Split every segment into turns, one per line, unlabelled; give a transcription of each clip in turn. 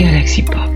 Galaxy Pop.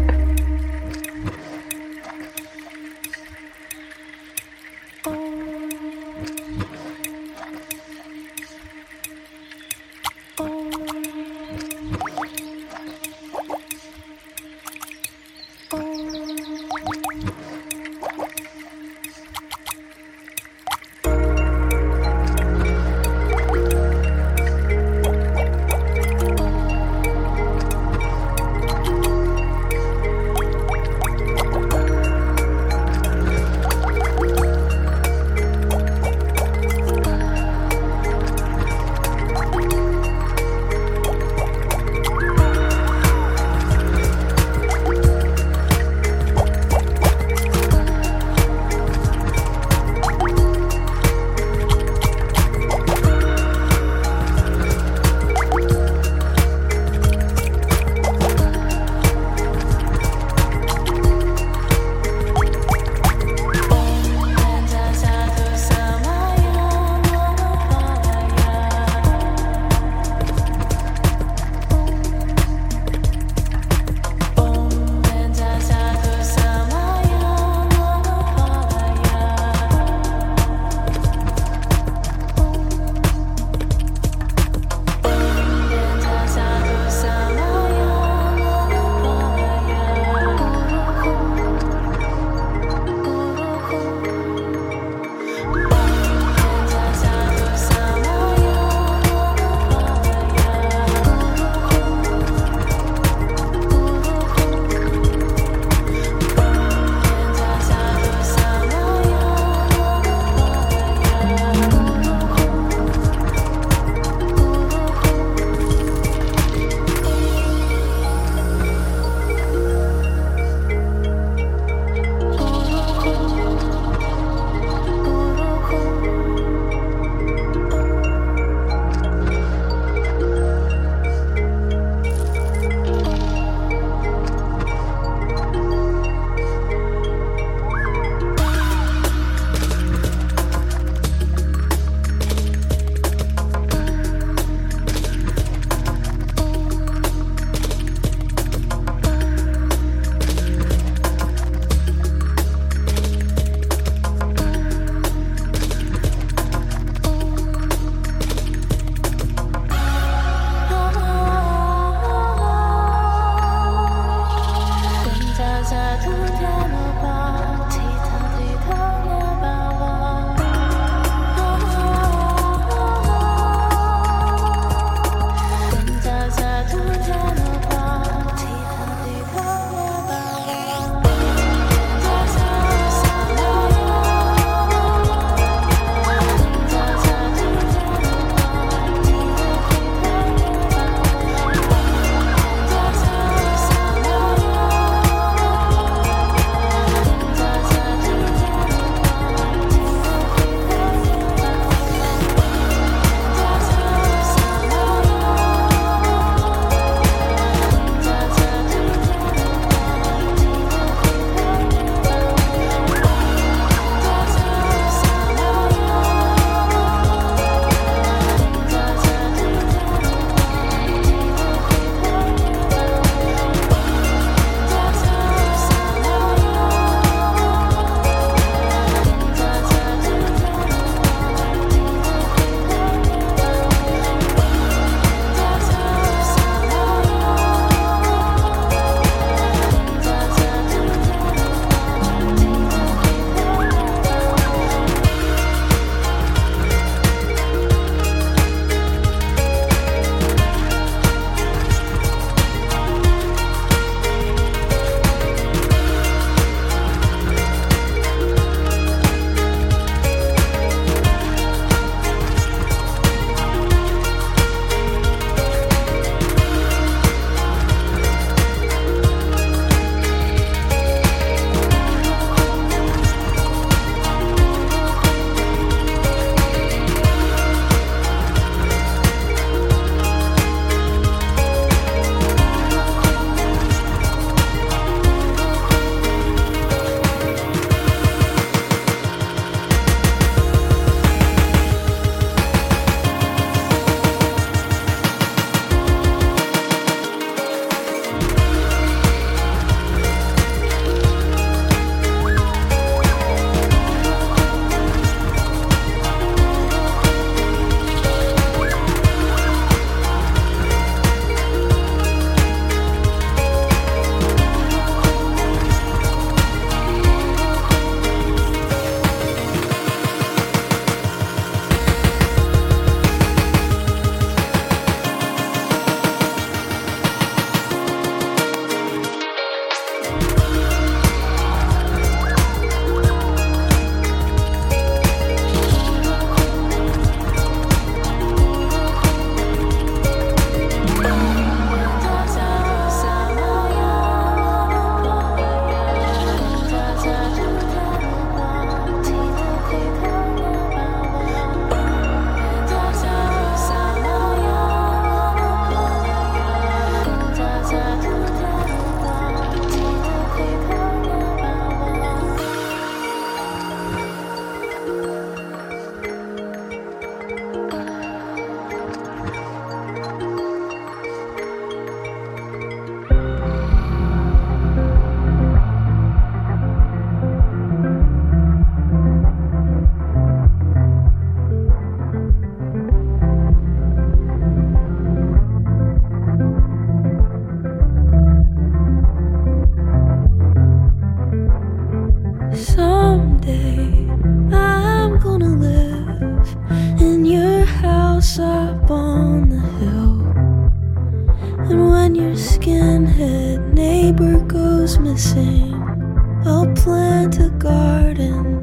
I'll plant a garden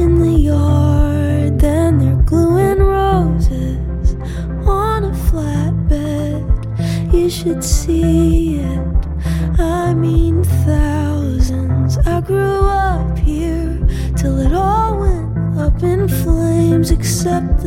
in the yard, then they're gluing roses on a flatbed. You should see it. I mean, thousands. I grew up here till it all went up in flames, except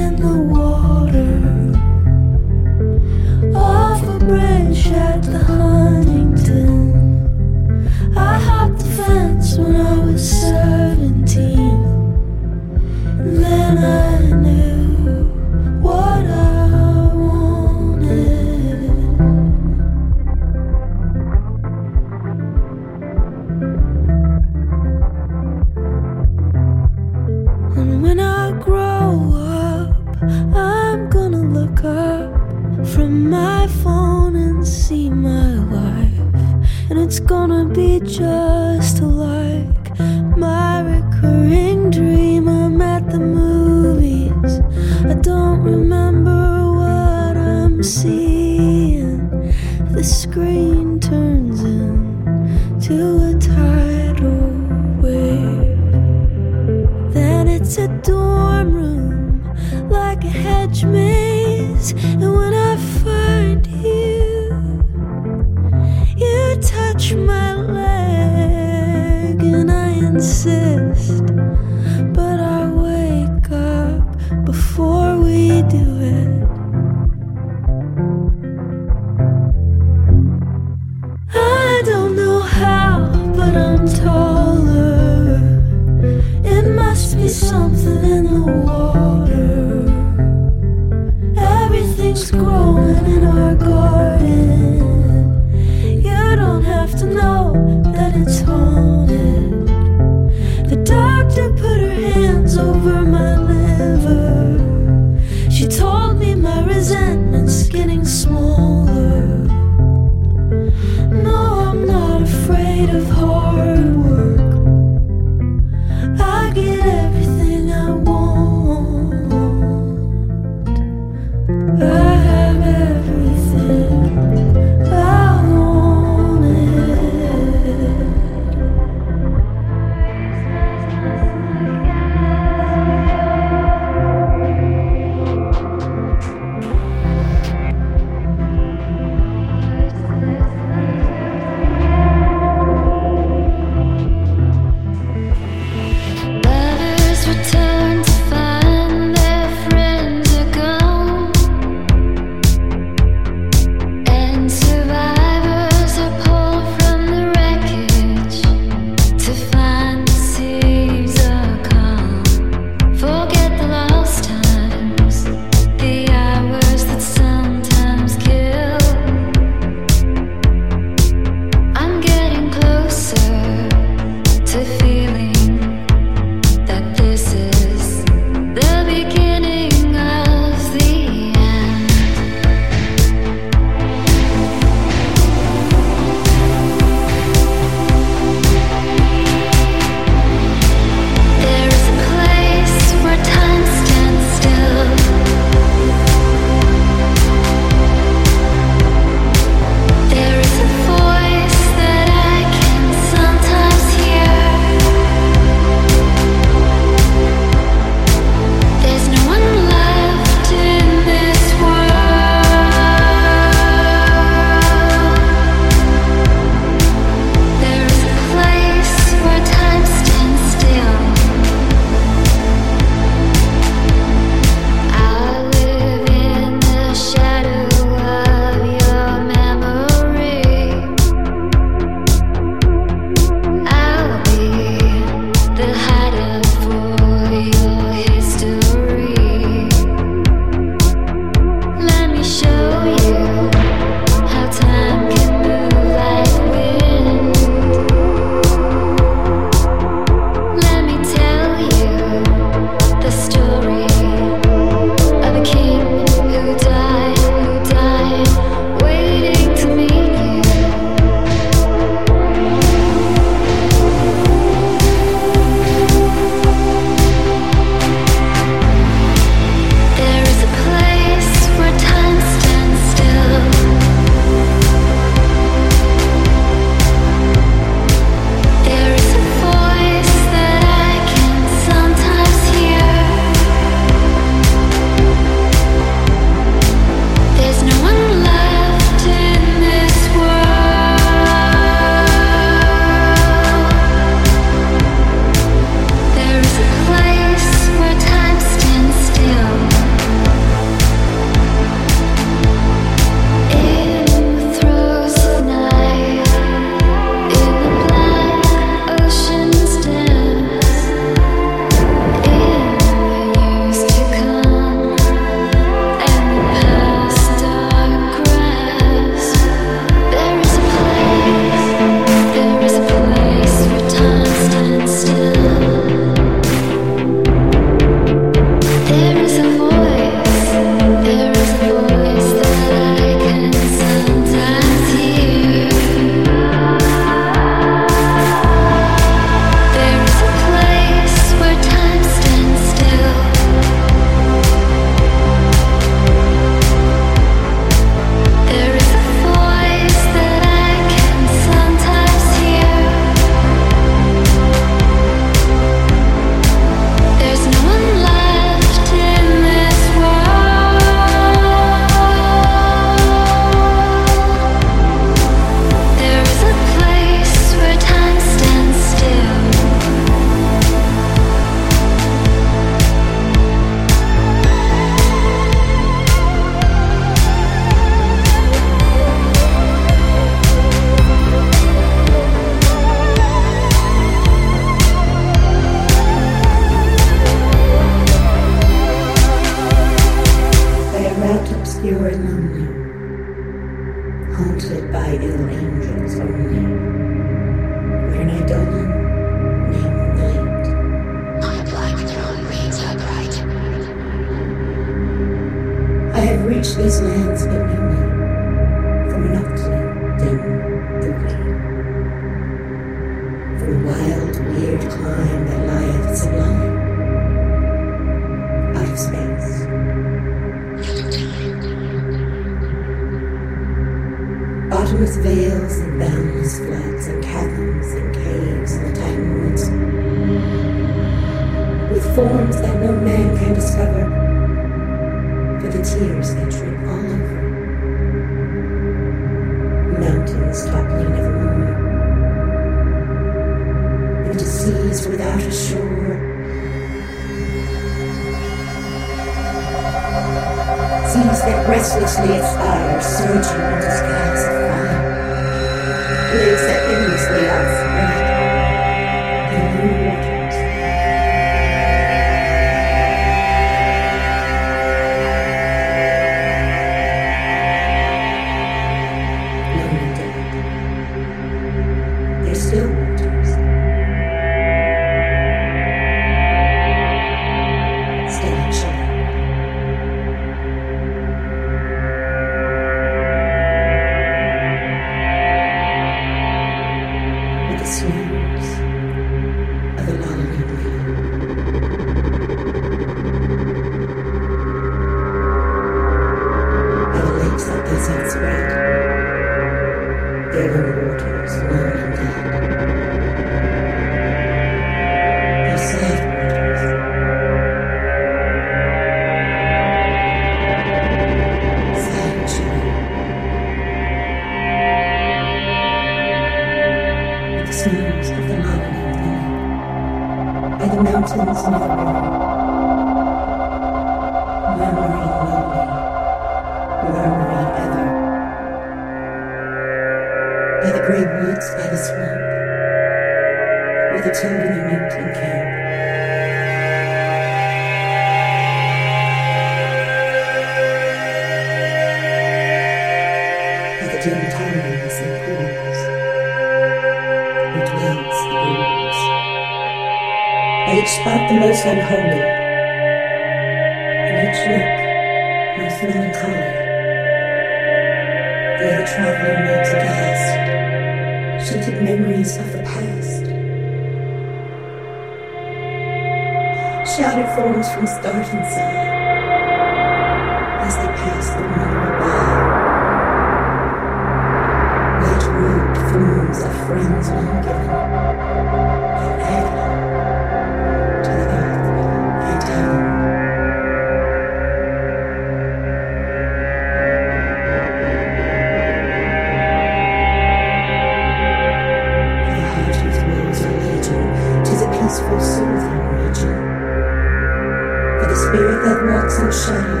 That not so shiny.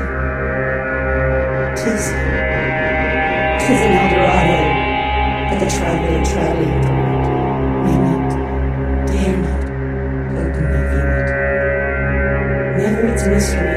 Tis, tis an Eldorado, but the traveler traveling through it may not, dare not, openly view it. Never its
mystery.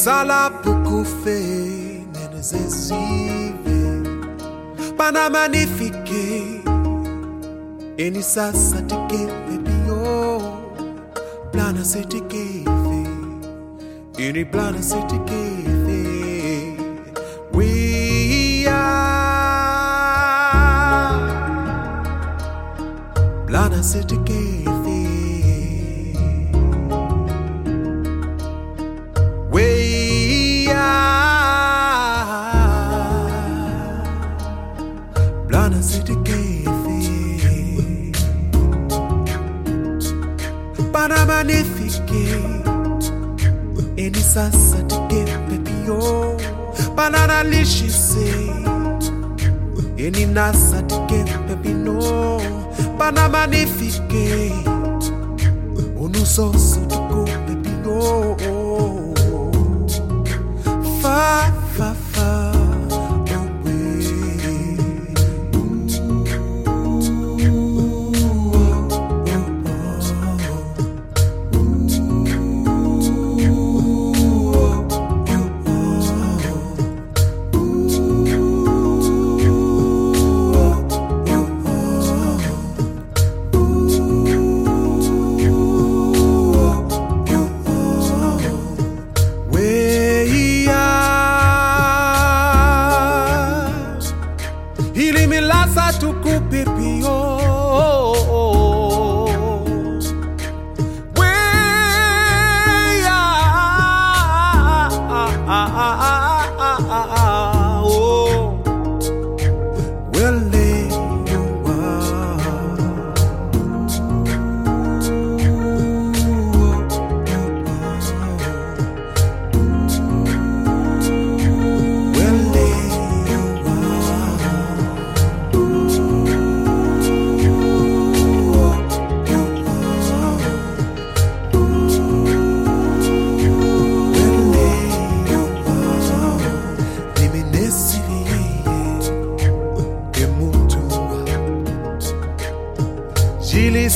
Jilisala pukufe nenezezive pana manifike eni sasa tikefe bio plana setikefe eni plana setikefe are. Plana setikefe magnifique eni sasa tikepe bio oh. banana lishise eni nasa tikepe bino bana magnifique onusoso fa fa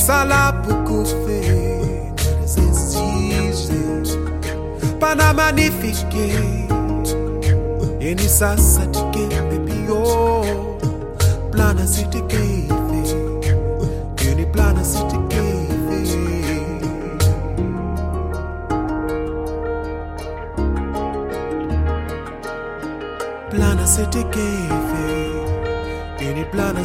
jilisala pukufe nerezezize pana manifike eni bio plana sitikefe eni plana plana